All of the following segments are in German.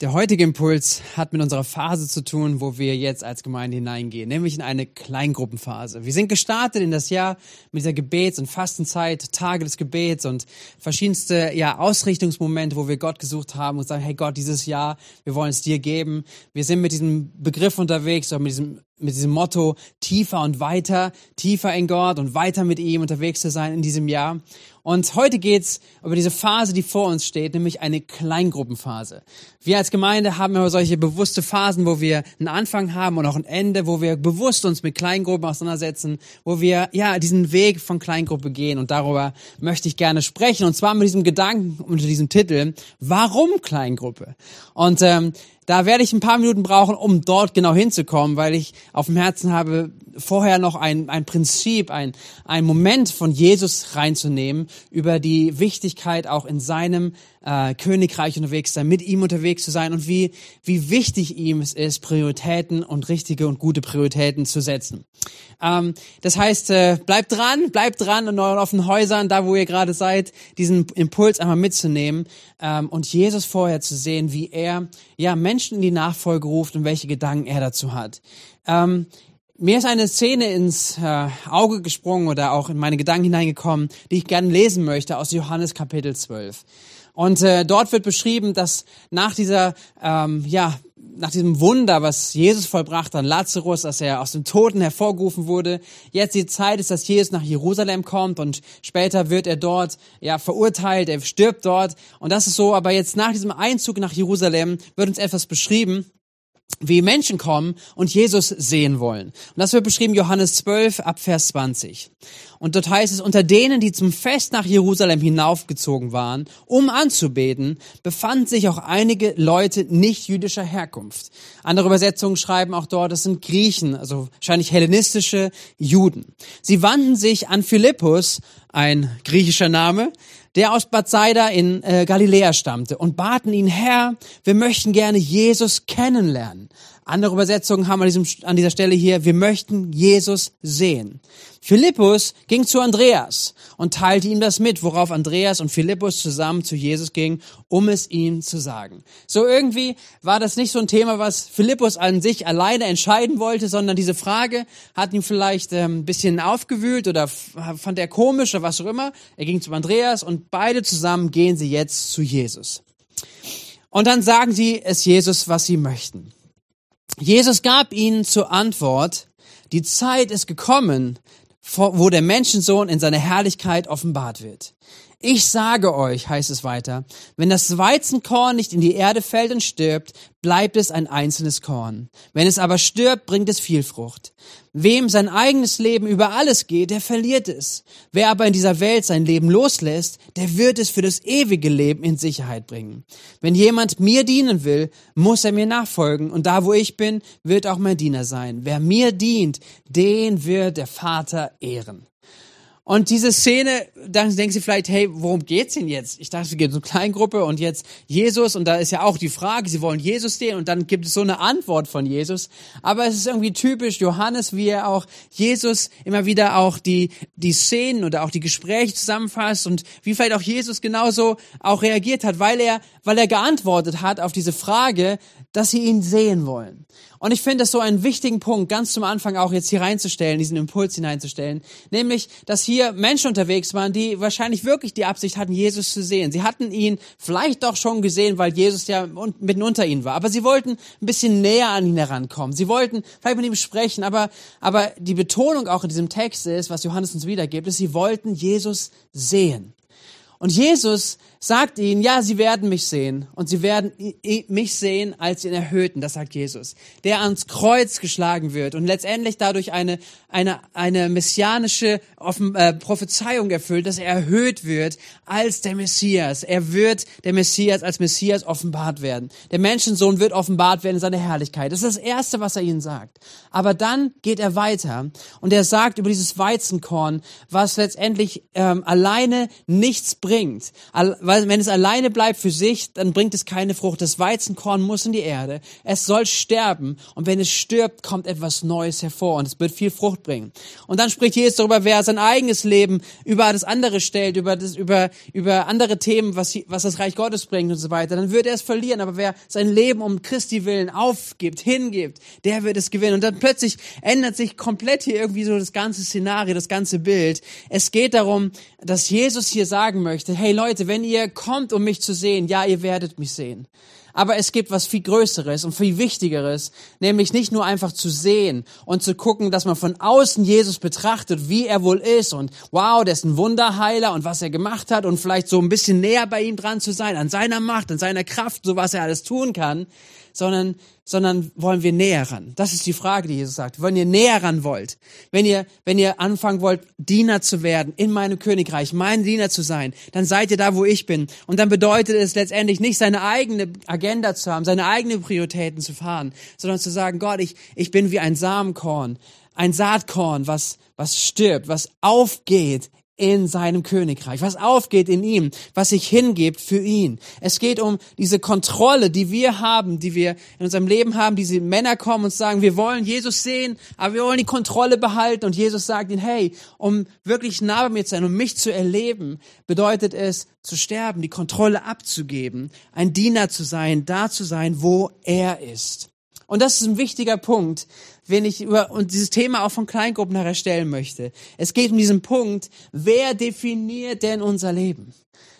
Der heutige Impuls hat mit unserer Phase zu tun, wo wir jetzt als Gemeinde hineingehen, nämlich in eine Kleingruppenphase. Wir sind gestartet in das Jahr mit dieser Gebets- und Fastenzeit, Tage des Gebets und verschiedenste ja, Ausrichtungsmomente, wo wir Gott gesucht haben und sagen, hey Gott, dieses Jahr, wir wollen es dir geben. Wir sind mit diesem Begriff unterwegs, oder mit diesem mit diesem Motto tiefer und weiter, tiefer in Gott und weiter mit ihm unterwegs zu sein in diesem Jahr. Und heute geht's über diese Phase, die vor uns steht, nämlich eine Kleingruppenphase. Wir als Gemeinde haben immer solche bewusste Phasen, wo wir einen Anfang haben und auch ein Ende, wo wir bewusst uns mit Kleingruppen auseinandersetzen, wo wir ja diesen Weg von Kleingruppe gehen. Und darüber möchte ich gerne sprechen. Und zwar mit diesem Gedanken unter diesem Titel: Warum Kleingruppe? Und ähm, da werde ich ein paar Minuten brauchen, um dort genau hinzukommen, weil ich auf dem Herzen habe, vorher noch ein, ein Prinzip, ein, ein Moment von Jesus reinzunehmen über die Wichtigkeit auch in seinem äh, Königreich unterwegs sein, mit ihm unterwegs zu sein und wie, wie wichtig ihm es ist, Prioritäten und richtige und gute Prioritäten zu setzen. Ähm, das heißt, äh, bleibt dran, bleibt dran in euren offenen Häusern, da wo ihr gerade seid, diesen Impuls einmal mitzunehmen ähm, und Jesus vorher zu sehen, wie er ja Menschen in die Nachfolge ruft und welche Gedanken er dazu hat. Ähm, mir ist eine Szene ins äh, Auge gesprungen oder auch in meine Gedanken hineingekommen, die ich gerne lesen möchte aus Johannes Kapitel 12. Und äh, dort wird beschrieben, dass nach dieser, ähm, ja, nach diesem Wunder, was Jesus vollbracht an Lazarus, dass er aus dem Toten hervorgerufen wurde, jetzt die Zeit ist, dass Jesus nach Jerusalem kommt und später wird er dort ja verurteilt, er stirbt dort. Und das ist so, aber jetzt nach diesem Einzug nach Jerusalem wird uns etwas beschrieben, wie Menschen kommen und Jesus sehen wollen. Und das wird beschrieben Johannes 12 ab Vers 20. Und dort heißt es, unter denen, die zum Fest nach Jerusalem hinaufgezogen waren, um anzubeten, befanden sich auch einige Leute nicht jüdischer Herkunft. Andere Übersetzungen schreiben auch dort, das sind Griechen, also wahrscheinlich hellenistische Juden. Sie wandten sich an Philippus, ein griechischer Name, der aus Bethsaida in äh, Galiläa stammte, und baten ihn, Herr, wir möchten gerne Jesus kennenlernen. Andere Übersetzungen haben an, diesem, an dieser Stelle hier, wir möchten Jesus sehen. Philippus ging zu Andreas und teilte ihm das mit, worauf Andreas und Philippus zusammen zu Jesus gingen, um es ihm zu sagen. So irgendwie war das nicht so ein Thema, was Philippus an sich alleine entscheiden wollte, sondern diese Frage hat ihn vielleicht ähm, ein bisschen aufgewühlt oder fand er komisch oder was auch immer. Er ging zu Andreas und beide zusammen gehen sie jetzt zu Jesus. Und dann sagen sie es Jesus, was sie möchten. Jesus gab ihnen zur Antwort, die Zeit ist gekommen, wo der Menschensohn in seiner Herrlichkeit offenbart wird. Ich sage euch, heißt es weiter, wenn das Weizenkorn nicht in die Erde fällt und stirbt, bleibt es ein einzelnes Korn. Wenn es aber stirbt, bringt es viel Frucht. Wem sein eigenes Leben über alles geht, der verliert es. Wer aber in dieser Welt sein Leben loslässt, der wird es für das ewige Leben in Sicherheit bringen. Wenn jemand mir dienen will, muss er mir nachfolgen, und da wo ich bin, wird auch mein Diener sein. Wer mir dient, den wird der Vater ehren. Und diese Szene, dann denken Sie vielleicht, hey, worum geht's denn jetzt? Ich dachte, es geht um Kleingruppe und jetzt Jesus und da ist ja auch die Frage, Sie wollen Jesus sehen und dann gibt es so eine Antwort von Jesus. Aber es ist irgendwie typisch Johannes, wie er auch Jesus immer wieder auch die, die Szenen oder auch die Gespräche zusammenfasst und wie vielleicht auch Jesus genauso auch reagiert hat, weil er, weil er geantwortet hat auf diese Frage, dass sie ihn sehen wollen. Und ich finde es so einen wichtigen Punkt, ganz zum Anfang auch jetzt hier reinzustellen, diesen Impuls hineinzustellen, nämlich, dass hier Menschen unterwegs waren, die wahrscheinlich wirklich die Absicht hatten, Jesus zu sehen. Sie hatten ihn vielleicht doch schon gesehen, weil Jesus ja mitten unter ihnen war, aber sie wollten ein bisschen näher an ihn herankommen. Sie wollten vielleicht mit ihm sprechen, aber, aber die Betonung auch in diesem Text ist, was Johannes uns wiedergibt, ist, sie wollten Jesus sehen. Und Jesus sagt ihnen, ja, sie werden mich sehen und sie werden mich sehen als den Erhöhten, das sagt Jesus, der ans Kreuz geschlagen wird und letztendlich dadurch eine, eine, eine messianische Offen, äh, Prophezeiung erfüllt, dass er erhöht wird als der Messias. Er wird der Messias als Messias offenbart werden. Der Menschensohn wird offenbart werden in seiner Herrlichkeit. Das ist das Erste, was er ihnen sagt. Aber dann geht er weiter und er sagt über dieses Weizenkorn, was letztendlich ähm, alleine nichts bringt, weil wenn es alleine bleibt für sich, dann bringt es keine Frucht. Das Weizenkorn muss in die Erde. Es soll sterben. Und wenn es stirbt, kommt etwas Neues hervor und es wird viel Frucht bringen. Und dann spricht Jesus darüber, wer sein eigenes Leben über das andere stellt, über das, über, über andere Themen, was, was das Reich Gottes bringt und so weiter. Dann wird er es verlieren. Aber wer sein Leben um Christi willen aufgibt, hingibt, der wird es gewinnen. Und dann plötzlich ändert sich komplett hier irgendwie so das ganze Szenario, das ganze Bild. Es geht darum, dass Jesus hier sagen möchte, hey Leute, wenn ihr kommt, um mich zu sehen, ja, ihr werdet mich sehen. Aber es gibt was viel Größeres und viel Wichtigeres, nämlich nicht nur einfach zu sehen und zu gucken, dass man von außen Jesus betrachtet, wie er wohl ist und wow, der ist ein Wunderheiler und was er gemacht hat und vielleicht so ein bisschen näher bei ihm dran zu sein, an seiner Macht, an seiner Kraft, so was er alles tun kann, sondern, sondern wollen wir näher ran? Das ist die Frage, die Jesus sagt. Wenn ihr näher ran wollt, wenn ihr, wenn ihr anfangen wollt, Diener zu werden in meinem Königreich, mein Diener zu sein, dann seid ihr da, wo ich bin. Und dann bedeutet es letztendlich nicht seine eigene Agenda zu haben, seine eigenen Prioritäten zu fahren, sondern zu sagen, Gott, ich, ich bin wie ein Samenkorn, ein Saatkorn, was, was stirbt, was aufgeht in seinem Königreich, was aufgeht in ihm, was sich hingibt für ihn. Es geht um diese Kontrolle, die wir haben, die wir in unserem Leben haben. Diese Männer kommen und sagen, wir wollen Jesus sehen, aber wir wollen die Kontrolle behalten. Und Jesus sagt ihnen, hey, um wirklich nah bei mir zu sein, um mich zu erleben, bedeutet es zu sterben, die Kontrolle abzugeben, ein Diener zu sein, da zu sein, wo er ist. Und das ist ein wichtiger Punkt, wenn ich über und dieses Thema auch von Kleingruppen herstellen möchte. Es geht um diesen Punkt, wer definiert denn unser Leben?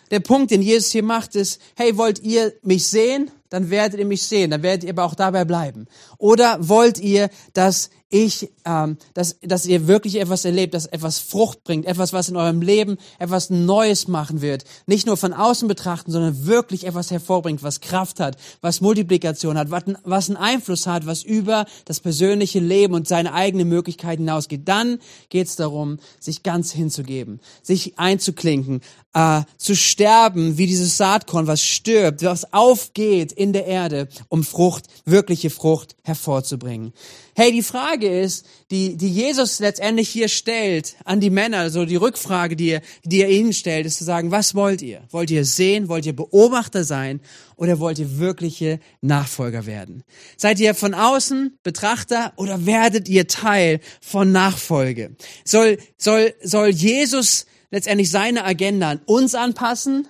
Der Punkt, den Jesus hier macht, ist, hey, wollt ihr mich sehen? Dann werdet ihr mich sehen, dann werdet ihr aber auch dabei bleiben. Oder wollt ihr, dass ich, ähm, dass, dass ihr wirklich etwas erlebt, dass etwas Frucht bringt, etwas, was in eurem Leben etwas Neues machen wird. Nicht nur von außen betrachten, sondern wirklich etwas hervorbringt, was Kraft hat, was Multiplikation hat, was, was einen Einfluss hat, was über das persönliche Leben und seine eigenen Möglichkeiten hinausgeht. Dann geht es darum, sich ganz hinzugeben, sich einzuklinken, äh, zu sterben, wie dieses Saatkorn, was stirbt, was aufgeht in der Erde, um Frucht, wirkliche Frucht hervorzubringen. Hey, die Frage ist, die, die Jesus letztendlich hier stellt an die Männer, also die Rückfrage, die er, die er ihnen stellt, ist zu sagen, was wollt ihr? Wollt ihr sehen? Wollt ihr Beobachter sein? Oder wollt ihr wirkliche Nachfolger werden? Seid ihr von außen Betrachter oder werdet ihr Teil von Nachfolge? Soll, soll, soll Jesus letztendlich seine Agenda an uns anpassen?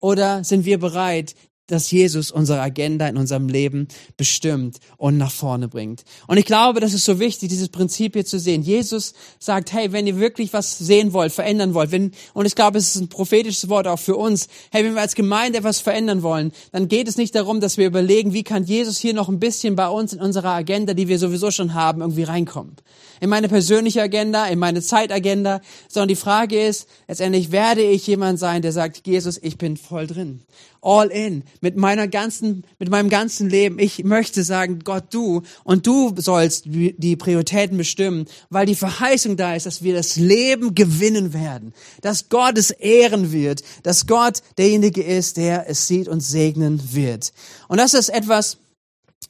Oder sind wir bereit, dass Jesus unsere Agenda in unserem Leben bestimmt und nach vorne bringt. Und ich glaube, das ist so wichtig, dieses Prinzip hier zu sehen. Jesus sagt, hey, wenn ihr wirklich was sehen wollt, verändern wollt, wenn, und ich glaube, es ist ein prophetisches Wort auch für uns, hey, wenn wir als Gemeinde etwas verändern wollen, dann geht es nicht darum, dass wir überlegen, wie kann Jesus hier noch ein bisschen bei uns in unserer Agenda, die wir sowieso schon haben, irgendwie reinkommen. In meine persönliche Agenda, in meine Zeitagenda, sondern die Frage ist, letztendlich werde ich jemand sein, der sagt, Jesus, ich bin voll drin. All in, mit meiner ganzen, mit meinem ganzen Leben. Ich möchte sagen, Gott, du. Und du sollst die Prioritäten bestimmen, weil die Verheißung da ist, dass wir das Leben gewinnen werden, dass Gott es ehren wird, dass Gott derjenige ist, der es sieht und segnen wird. Und das ist etwas,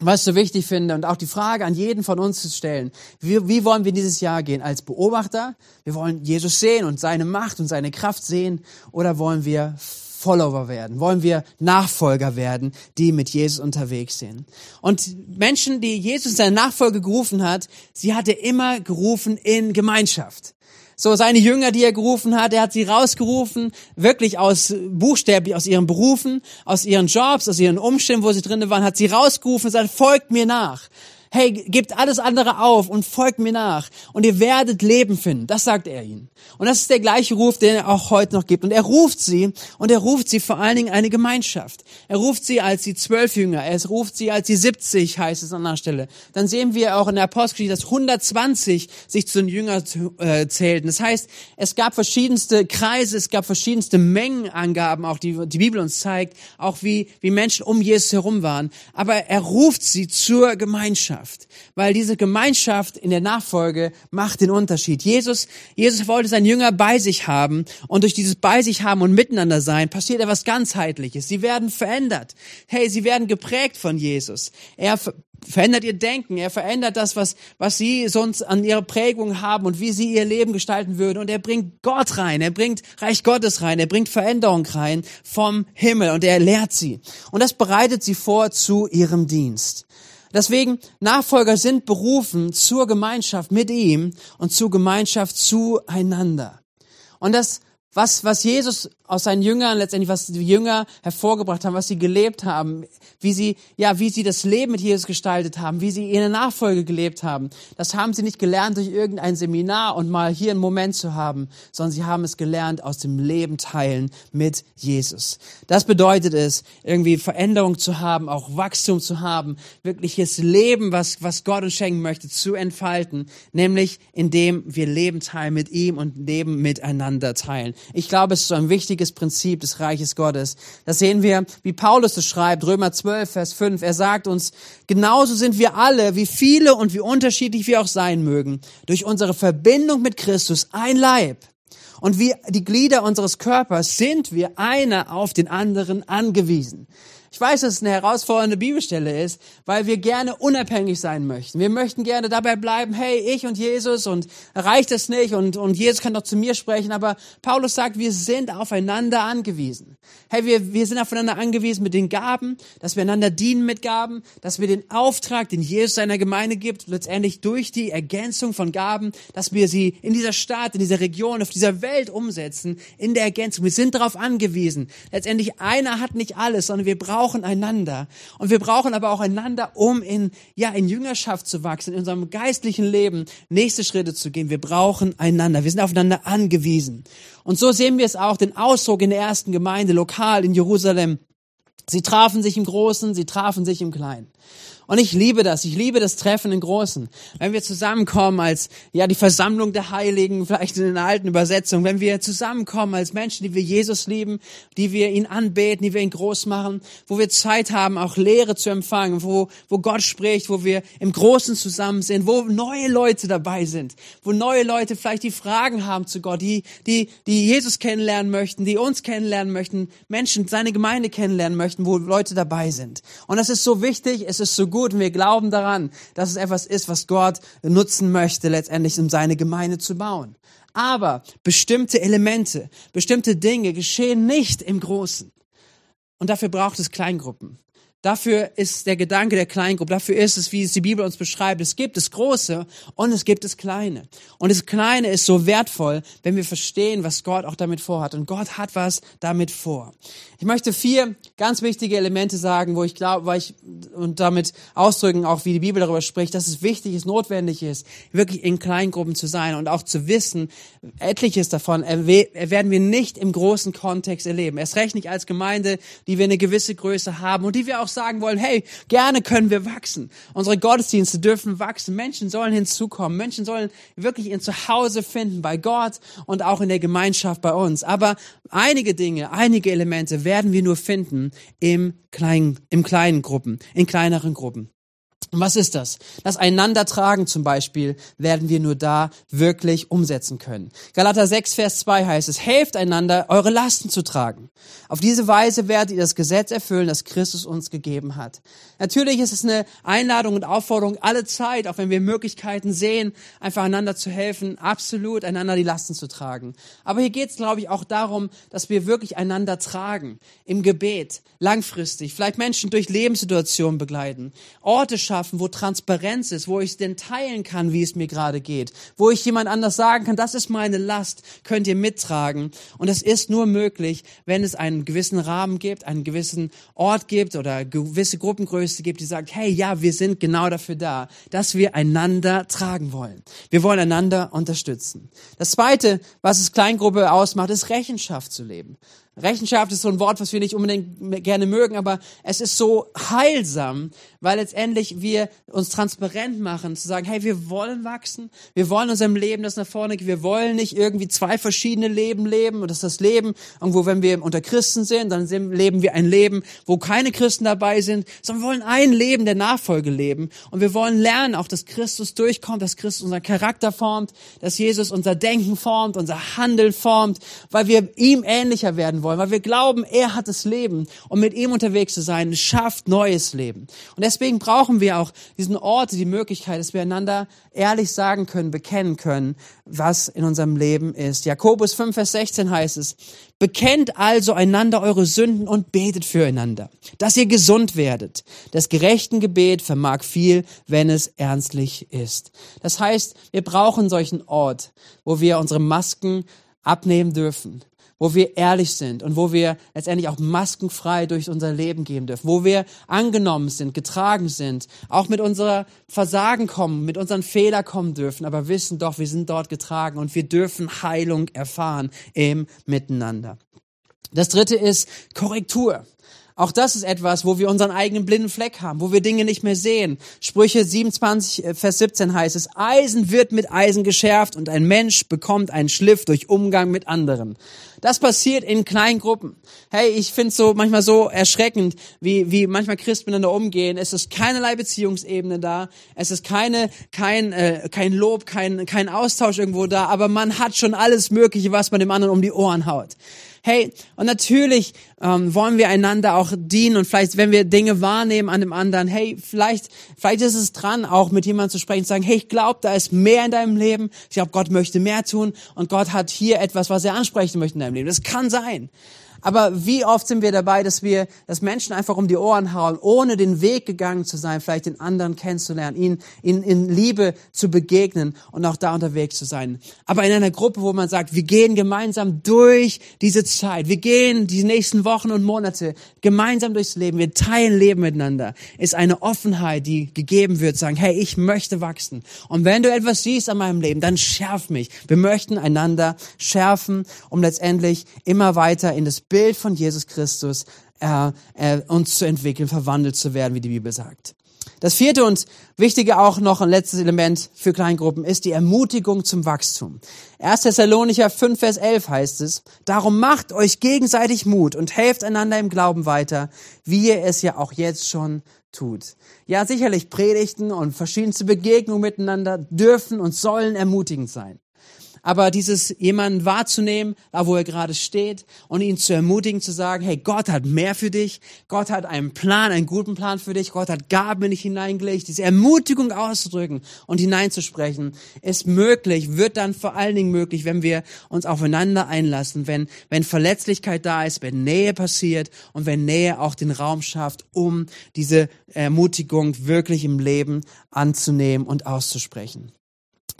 was ich so wichtig finde und auch die Frage an jeden von uns zu stellen, wie, wie wollen wir dieses Jahr gehen? Als Beobachter? Wir wollen Jesus sehen und seine Macht und seine Kraft sehen oder wollen wir Follower werden? Wollen wir Nachfolger werden, die mit Jesus unterwegs sind? Und Menschen, die Jesus in seine Nachfolge gerufen hat, sie hatte immer gerufen in Gemeinschaft. So seine Jünger, die er gerufen hat, er hat sie rausgerufen, wirklich aus buchstäblich aus ihren Berufen, aus ihren Jobs, aus ihren Umständen, wo sie drinnen waren, hat sie rausgerufen und sagt, folgt mir nach hey, gebt alles andere auf und folgt mir nach und ihr werdet Leben finden. Das sagt er ihnen. Und das ist der gleiche Ruf, den er auch heute noch gibt. Und er ruft sie und er ruft sie vor allen Dingen eine Gemeinschaft. Er ruft sie als die zwölf Jünger, er ruft sie als die 70, heißt es an der Stelle. Dann sehen wir auch in der Apostelgeschichte, dass 120 sich zu den Jüngern äh, zählten. Das heißt, es gab verschiedenste Kreise, es gab verschiedenste Mengenangaben, auch die die Bibel uns zeigt, auch wie, wie Menschen um Jesus herum waren. Aber er ruft sie zur Gemeinschaft. Gemeinschaft, weil diese Gemeinschaft in der Nachfolge macht den Unterschied. Jesus, Jesus wollte seinen Jünger bei sich haben und durch dieses bei sich haben und miteinander sein passiert etwas ganzheitliches. Sie werden verändert. Hey, sie werden geprägt von Jesus. Er verändert ihr Denken, er verändert das, was, was sie sonst an ihrer Prägung haben und wie sie ihr Leben gestalten würden. Und er bringt Gott rein, er bringt Reich Gottes rein, er bringt Veränderung rein vom Himmel und er lehrt sie. Und das bereitet sie vor zu ihrem Dienst. Deswegen, Nachfolger sind berufen zur Gemeinschaft mit ihm und zur Gemeinschaft zueinander. Und das, was, was Jesus aus seinen Jüngern, letztendlich was die Jünger hervorgebracht haben, was sie gelebt haben, wie sie, ja, wie sie das Leben mit Jesus gestaltet haben, wie sie ihre Nachfolge gelebt haben. Das haben sie nicht gelernt durch irgendein Seminar und mal hier einen Moment zu haben, sondern sie haben es gelernt aus dem Leben teilen mit Jesus. Das bedeutet es, irgendwie Veränderung zu haben, auch Wachstum zu haben, wirkliches Leben, was, was Gott uns schenken möchte, zu entfalten, nämlich indem wir Leben teilen mit ihm und Leben miteinander teilen. Ich glaube, es ist so ein wichtiges Prinzip des Reiches Gottes. Das sehen wir, wie Paulus es schreibt, Römer 12, Vers 5. Er sagt uns, genauso sind wir alle, wie viele und wie unterschiedlich wir auch sein mögen, durch unsere Verbindung mit Christus ein Leib. Und wie die Glieder unseres Körpers sind wir einer auf den anderen angewiesen. Ich weiß, dass es eine herausfordernde Bibelstelle ist, weil wir gerne unabhängig sein möchten. Wir möchten gerne dabei bleiben, hey, ich und Jesus und reicht es nicht und, und Jesus kann doch zu mir sprechen. Aber Paulus sagt, wir sind aufeinander angewiesen. Hey, wir, wir sind aufeinander angewiesen mit den Gaben, dass wir einander dienen mit Gaben, dass wir den Auftrag, den Jesus seiner Gemeinde gibt, letztendlich durch die Ergänzung von Gaben, dass wir sie in dieser Stadt, in dieser Region, auf dieser Welt umsetzen, in der Ergänzung. Wir sind darauf angewiesen. Letztendlich einer hat nicht alles, sondern wir brauchen brauchen einander. Und wir brauchen aber auch einander, um in, ja, in Jüngerschaft zu wachsen, in unserem geistlichen Leben nächste Schritte zu gehen. Wir brauchen einander. Wir sind aufeinander angewiesen. Und so sehen wir es auch, den Ausdruck in der ersten Gemeinde, lokal in Jerusalem. Sie trafen sich im Großen, sie trafen sich im Kleinen. Und ich liebe das. Ich liebe das Treffen in Großen. Wenn wir zusammenkommen als, ja, die Versammlung der Heiligen, vielleicht in der alten Übersetzung, wenn wir zusammenkommen als Menschen, die wir Jesus lieben, die wir ihn anbeten, die wir ihn groß machen, wo wir Zeit haben, auch Lehre zu empfangen, wo, wo Gott spricht, wo wir im Großen zusammen sind, wo neue Leute dabei sind, wo neue Leute vielleicht die Fragen haben zu Gott, die, die, die Jesus kennenlernen möchten, die uns kennenlernen möchten, Menschen, seine Gemeinde kennenlernen möchten, wo Leute dabei sind. Und das ist so wichtig, es ist so gut, gut und wir glauben daran, dass es etwas ist, was Gott nutzen möchte, letztendlich, um seine Gemeinde zu bauen. Aber bestimmte Elemente, bestimmte Dinge geschehen nicht im Großen. Und dafür braucht es Kleingruppen. Dafür ist der Gedanke der Kleingruppe, dafür ist es, wie es die Bibel uns beschreibt. Es gibt das Große und es gibt das Kleine. Und das Kleine ist so wertvoll, wenn wir verstehen, was Gott auch damit vorhat. Und Gott hat was damit vor. Ich möchte vier ganz wichtige Elemente sagen, wo ich glaube, weil ich und damit ausdrücken, auch wie die Bibel darüber spricht, dass es wichtig ist, notwendig ist, wirklich in Kleingruppen zu sein und auch zu wissen, etliches davon werden wir nicht im großen Kontext erleben. Erst recht nicht als Gemeinde, die wir eine gewisse Größe haben und die wir auch sagen wollen, hey, gerne können wir wachsen. Unsere Gottesdienste dürfen wachsen. Menschen sollen hinzukommen. Menschen sollen wirklich ihr Zuhause finden bei Gott und auch in der Gemeinschaft bei uns. Aber einige Dinge, einige Elemente werden wir nur finden im kleinen, im kleinen Gruppen, in kleineren Gruppen. Und was ist das? Das Einandertragen zum Beispiel werden wir nur da wirklich umsetzen können. Galater 6, Vers 2 heißt es, helft einander, eure Lasten zu tragen. Auf diese Weise werdet ihr das Gesetz erfüllen, das Christus uns gegeben hat. Natürlich ist es eine Einladung und Aufforderung alle Zeit, auch wenn wir Möglichkeiten sehen, einfach einander zu helfen, absolut einander die Lasten zu tragen. Aber hier geht es, glaube ich, auch darum, dass wir wirklich einander tragen. Im Gebet, langfristig, vielleicht Menschen durch Lebenssituationen begleiten, Orte schaffen, schaffen, wo Transparenz ist, wo ich es denn teilen kann, wie es mir gerade geht, wo ich jemand anders sagen kann, das ist meine Last, könnt ihr mittragen. Und das ist nur möglich, wenn es einen gewissen Rahmen gibt, einen gewissen Ort gibt oder gewisse Gruppengröße gibt, die sagt, hey, ja, wir sind genau dafür da, dass wir einander tragen wollen. Wir wollen einander unterstützen. Das zweite, was es Kleingruppe ausmacht, ist Rechenschaft zu leben. Rechenschaft ist so ein Wort, was wir nicht unbedingt gerne mögen, aber es ist so heilsam, weil letztendlich wir uns transparent machen, zu sagen, hey, wir wollen wachsen, wir wollen unserem Leben das nach vorne gehen, wir wollen nicht irgendwie zwei verschiedene Leben leben und das ist das Leben irgendwo, wenn wir unter Christen sind, dann leben wir ein Leben, wo keine Christen dabei sind, sondern wir wollen ein Leben der Nachfolge leben. Und wir wollen lernen, auch dass Christus durchkommt, dass Christus unser Charakter formt, dass Jesus unser Denken formt, unser Handeln formt, weil wir ihm ähnlicher werden werden wollen, weil wir glauben, er hat das Leben und mit ihm unterwegs zu sein, schafft neues Leben. Und deswegen brauchen wir auch diesen Ort, die Möglichkeit, dass wir einander ehrlich sagen können, bekennen können, was in unserem Leben ist. Jakobus 5, Vers 16 heißt es, bekennt also einander eure Sünden und betet füreinander, dass ihr gesund werdet. Das gerechten Gebet vermag viel, wenn es ernstlich ist. Das heißt, wir brauchen solchen Ort, wo wir unsere Masken abnehmen dürfen, wo wir ehrlich sind und wo wir letztendlich auch maskenfrei durch unser Leben gehen dürfen, wo wir angenommen sind, getragen sind, auch mit unserer Versagen kommen, mit unseren Fehlern kommen dürfen, aber wissen doch, wir sind dort getragen und wir dürfen Heilung erfahren im Miteinander. Das dritte ist Korrektur. Auch das ist etwas, wo wir unseren eigenen blinden Fleck haben, wo wir Dinge nicht mehr sehen. Sprüche 27, äh, Vers 17 heißt es, Eisen wird mit Eisen geschärft und ein Mensch bekommt einen Schliff durch Umgang mit anderen. Das passiert in kleinen Gruppen. Hey, ich finde so manchmal so erschreckend, wie, wie manchmal Christen miteinander umgehen. Es ist keinerlei Beziehungsebene da. Es ist keine, kein, äh, kein Lob, kein, kein Austausch irgendwo da. Aber man hat schon alles Mögliche, was man dem anderen um die Ohren haut. Hey, und natürlich ähm, wollen wir einander auch dienen und vielleicht, wenn wir Dinge wahrnehmen an dem anderen, hey, vielleicht, vielleicht ist es dran, auch mit jemandem zu sprechen, zu sagen, hey, ich glaube, da ist mehr in deinem Leben. Ich glaube, Gott möchte mehr tun und Gott hat hier etwas, was er ansprechen möchte in deinem Leben. Das kann sein. Aber wie oft sind wir dabei, dass wir, dass Menschen einfach um die Ohren hauen, ohne den Weg gegangen zu sein, vielleicht den anderen kennenzulernen, ihnen in, in Liebe zu begegnen und auch da unterwegs zu sein. Aber in einer Gruppe, wo man sagt, wir gehen gemeinsam durch diese Zeit, wir gehen die nächsten Wochen und Monate gemeinsam durchs Leben, wir teilen Leben miteinander, ist eine Offenheit, die gegeben wird, sagen, hey, ich möchte wachsen. Und wenn du etwas siehst an meinem Leben, dann schärf mich. Wir möchten einander schärfen, um letztendlich immer weiter in das Bild von Jesus Christus äh, äh, uns zu entwickeln, verwandelt zu werden, wie die Bibel sagt. Das vierte und wichtige auch noch ein letztes Element für Kleingruppen ist die Ermutigung zum Wachstum. 1. Thessalonicher 5, Vers 11 heißt es, darum macht euch gegenseitig Mut und helft einander im Glauben weiter, wie ihr es ja auch jetzt schon tut. Ja, sicherlich Predigten und verschiedenste Begegnungen miteinander dürfen und sollen ermutigend sein aber dieses jemanden wahrzunehmen, da wo er gerade steht und ihn zu ermutigen, zu sagen, hey, Gott hat mehr für dich, Gott hat einen Plan, einen guten Plan für dich, Gott hat Gaben in dich hineingelegt, diese Ermutigung auszudrücken und hineinzusprechen, ist möglich, wird dann vor allen Dingen möglich, wenn wir uns aufeinander einlassen, wenn, wenn Verletzlichkeit da ist, wenn Nähe passiert und wenn Nähe auch den Raum schafft, um diese Ermutigung wirklich im Leben anzunehmen und auszusprechen.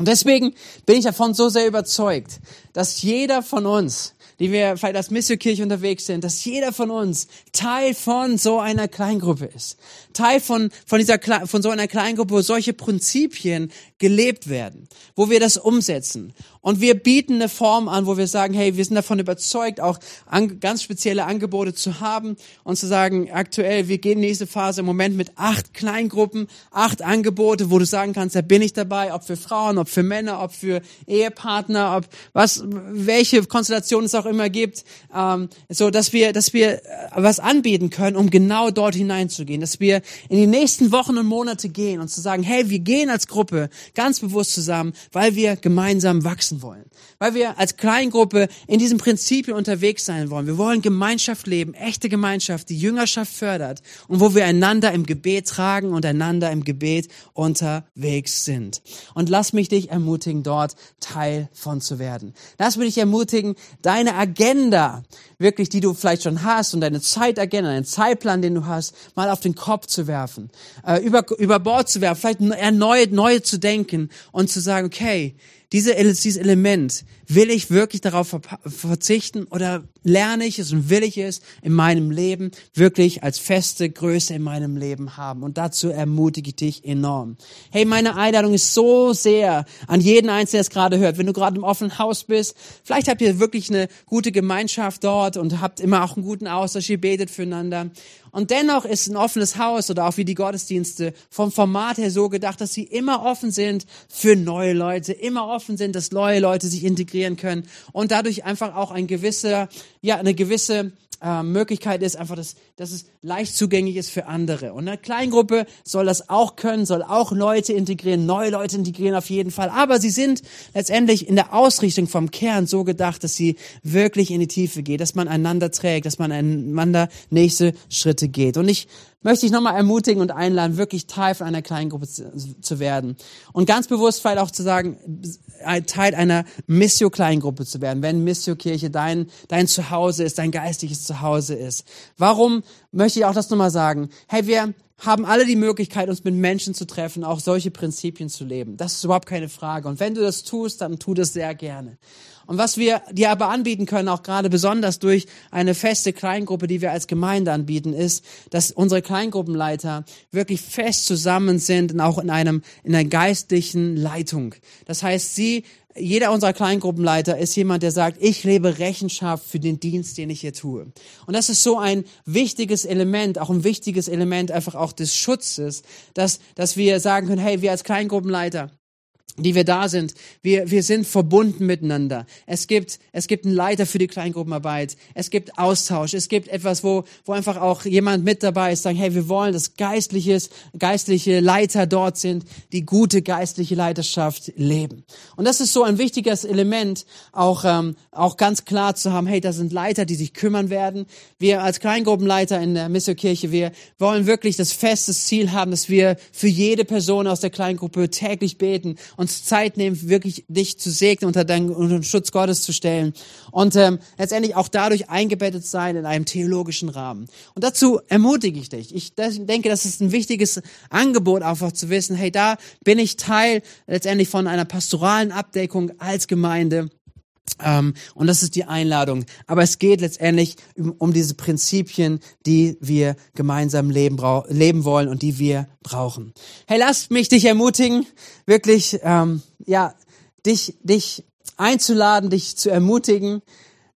Und deswegen bin ich davon so sehr überzeugt, dass jeder von uns, die wir vielleicht als Missionkirche unterwegs sind, dass jeder von uns Teil von so einer Kleingruppe ist. Teil von, von dieser, von so einer Kleingruppe, wo solche Prinzipien gelebt werden, wo wir das umsetzen. Und wir bieten eine Form an, wo wir sagen, hey, wir sind davon überzeugt, auch an, ganz spezielle Angebote zu haben und zu sagen, aktuell, wir gehen nächste Phase im Moment mit acht Kleingruppen, acht Angebote, wo du sagen kannst, da bin ich dabei, ob für Frauen, ob für Männer, ob für Ehepartner, ob was, welche Konstellation es auch immer gibt, ähm, so dass wir, dass wir äh, was anbieten können, um genau dort hineinzugehen, dass wir in die nächsten Wochen und Monate gehen und zu sagen, hey, wir gehen als Gruppe ganz bewusst zusammen, weil wir gemeinsam wachsen wollen, weil wir als Kleingruppe in diesem Prinzipien unterwegs sein wollen. Wir wollen Gemeinschaft leben, echte Gemeinschaft, die Jüngerschaft fördert und wo wir einander im Gebet tragen und einander im Gebet unterwegs sind. Und lass mich dich ermutigen, dort Teil von zu werden. Lass mich dich ermutigen, deine Agenda, wirklich, die du vielleicht schon hast und deine Zeitagenda, deinen Zeitplan, den du hast, mal auf den Kopf zu werfen, äh, über, über Bord zu werfen, vielleicht erneut neu zu denken und zu sagen, okay, diese, dieses Element, will ich wirklich darauf verzichten oder lerne ich es und will ich es in meinem Leben wirklich als feste Größe in meinem Leben haben? Und dazu ermutige ich dich enorm. Hey, meine Einladung ist so sehr an jeden Einzelnen, der es gerade hört. Wenn du gerade im offenen Haus bist, vielleicht habt ihr wirklich eine gute Gemeinschaft dort und habt immer auch einen guten Austausch, ihr betet füreinander. Und dennoch ist ein offenes Haus oder auch wie die Gottesdienste vom Format her so gedacht, dass sie immer offen sind für neue Leute, immer offen sind, dass neue Leute sich integrieren können und dadurch einfach auch ein gewisser, ja, eine gewisse äh, Möglichkeit ist einfach, dass, dass es leicht zugänglich ist für andere. Und eine Kleingruppe soll das auch können, soll auch Leute integrieren, neue Leute integrieren auf jeden Fall. Aber sie sind letztendlich in der Ausrichtung vom Kern so gedacht, dass sie wirklich in die Tiefe geht, dass man einander trägt, dass man einander nächste Schritte geht. Und ich möchte ich nochmal ermutigen und einladen, wirklich Teil von einer Kleingruppe zu, zu, werden. Und ganz bewusst vielleicht auch zu sagen, Teil einer Missio-Kleingruppe zu werden, wenn Missio-Kirche dein, dein Zuhause ist, dein geistliches Zuhause ist. Warum möchte ich auch das nochmal sagen? Hey, wir haben alle die Möglichkeit, uns mit Menschen zu treffen, auch solche Prinzipien zu leben. Das ist überhaupt keine Frage. Und wenn du das tust, dann tu das sehr gerne. Und was wir dir aber anbieten können, auch gerade besonders durch eine feste Kleingruppe, die wir als Gemeinde anbieten, ist, dass unsere Kleingruppenleiter wirklich fest zusammen sind und auch in einem, in einer geistlichen Leitung. Das heißt, sie jeder unserer Kleingruppenleiter ist jemand, der sagt, ich lebe Rechenschaft für den Dienst, den ich hier tue. Und das ist so ein wichtiges Element, auch ein wichtiges Element einfach auch des Schutzes, dass, dass wir sagen können, hey, wir als Kleingruppenleiter, die wir da sind. Wir, wir sind verbunden miteinander. Es gibt, es gibt einen Leiter für die Kleingruppenarbeit. Es gibt Austausch. Es gibt etwas, wo, wo einfach auch jemand mit dabei ist, sagen, hey, wir wollen, dass geistliches, geistliche Leiter dort sind, die gute geistliche Leiterschaft leben. Und das ist so ein wichtiges Element, auch, ähm, auch ganz klar zu haben, hey, da sind Leiter, die sich kümmern werden. Wir als Kleingruppenleiter in der Missionkirche, wir wollen wirklich das festes Ziel haben, dass wir für jede Person aus der Kleingruppe täglich beten uns Zeit nehmen, wirklich dich zu segnen, unter den, unter den Schutz Gottes zu stellen und ähm, letztendlich auch dadurch eingebettet sein in einem theologischen Rahmen. Und dazu ermutige ich dich. Ich denke, das ist ein wichtiges Angebot, einfach zu wissen, hey, da bin ich Teil letztendlich von einer pastoralen Abdeckung als Gemeinde. Ähm, und das ist die Einladung. Aber es geht letztendlich um, um diese Prinzipien, die wir gemeinsam leben, leben wollen und die wir brauchen. Hey, lass mich dich ermutigen, wirklich, ähm, ja, dich, dich einzuladen, dich zu ermutigen,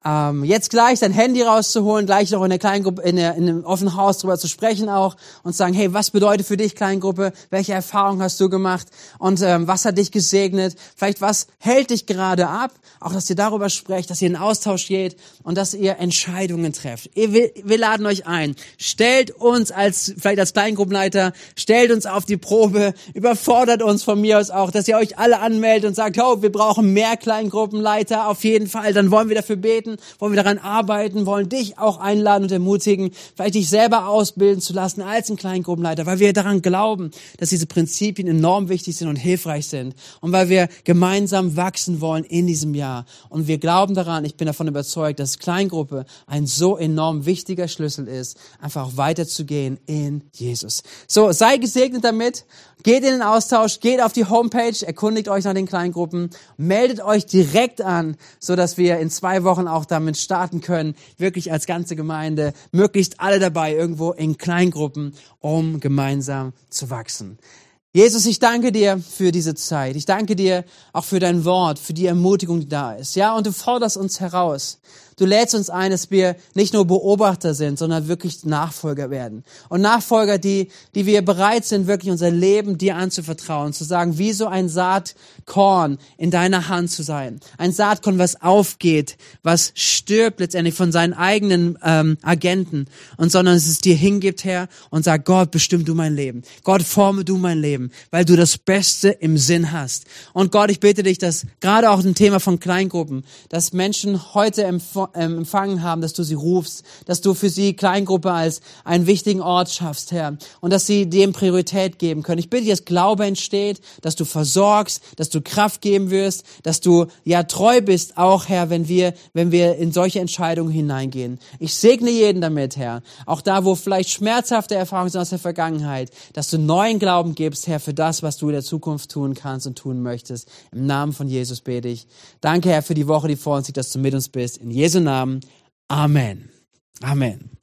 ähm, jetzt gleich dein Handy rauszuholen, gleich noch in der Kleingruppe, in, der, in einem offenen Haus drüber zu sprechen auch und sagen, hey, was bedeutet für dich Kleingruppe? Welche Erfahrungen hast du gemacht? Und ähm, was hat dich gesegnet? Vielleicht was hält dich gerade ab? Auch, dass ihr darüber sprecht, dass ihr in Austausch geht und dass ihr Entscheidungen trefft. Wir, wir laden euch ein. Stellt uns als, vielleicht als Kleingruppenleiter, stellt uns auf die Probe, überfordert uns von mir aus auch, dass ihr euch alle anmeldet und sagt, oh, wir brauchen mehr Kleingruppenleiter auf jeden Fall, dann wollen wir dafür beten beten, wollen wir daran arbeiten, wollen dich auch einladen und ermutigen, vielleicht dich selber ausbilden zu lassen als ein Kleingruppenleiter, weil wir daran glauben, dass diese Prinzipien enorm wichtig sind und hilfreich sind und weil wir gemeinsam wachsen wollen in diesem Jahr. Und wir glauben daran, ich bin davon überzeugt, dass Kleingruppe ein so enorm wichtiger Schlüssel ist, einfach weiterzugehen in Jesus. So, sei gesegnet damit. Geht in den Austausch, geht auf die Homepage, erkundigt euch nach den Kleingruppen, meldet euch direkt an, so dass wir in zwei Wochen auch damit starten können, wirklich als ganze Gemeinde, möglichst alle dabei irgendwo in Kleingruppen, um gemeinsam zu wachsen. Jesus, ich danke dir für diese Zeit. Ich danke dir auch für dein Wort, für die Ermutigung, die da ist. Ja, und du forderst uns heraus. Du lädst uns ein, dass wir nicht nur Beobachter sind, sondern wirklich Nachfolger werden. Und Nachfolger, die, die wir bereit sind, wirklich unser Leben dir anzuvertrauen, zu sagen, wie so ein Saatkorn in deiner Hand zu sein. Ein Saatkorn, was aufgeht, was stirbt letztendlich von seinen eigenen ähm, Agenten. Und sondern es dir hingibt, Herr, und sagt, Gott, bestimm du mein Leben. Gott, forme du mein Leben, weil du das Beste im Sinn hast. Und Gott, ich bitte dich, dass gerade auch ein Thema von Kleingruppen, dass Menschen heute empfangen, empfangen haben, dass du sie rufst, dass du für sie Kleingruppe als einen wichtigen Ort schaffst, Herr, und dass sie dem Priorität geben können. Ich bitte dass Glaube entsteht, dass du versorgst, dass du Kraft geben wirst, dass du ja treu bist, auch Herr, wenn wir, wenn wir in solche Entscheidungen hineingehen. Ich segne jeden damit, Herr, auch da, wo vielleicht schmerzhafte Erfahrungen sind aus der Vergangenheit, dass du neuen Glauben gibst, Herr, für das, was du in der Zukunft tun kannst und tun möchtest. Im Namen von Jesus bete ich. Danke, Herr, für die Woche, die vor uns liegt, dass du mit uns bist. In Jesu Namen. Amen. Amen.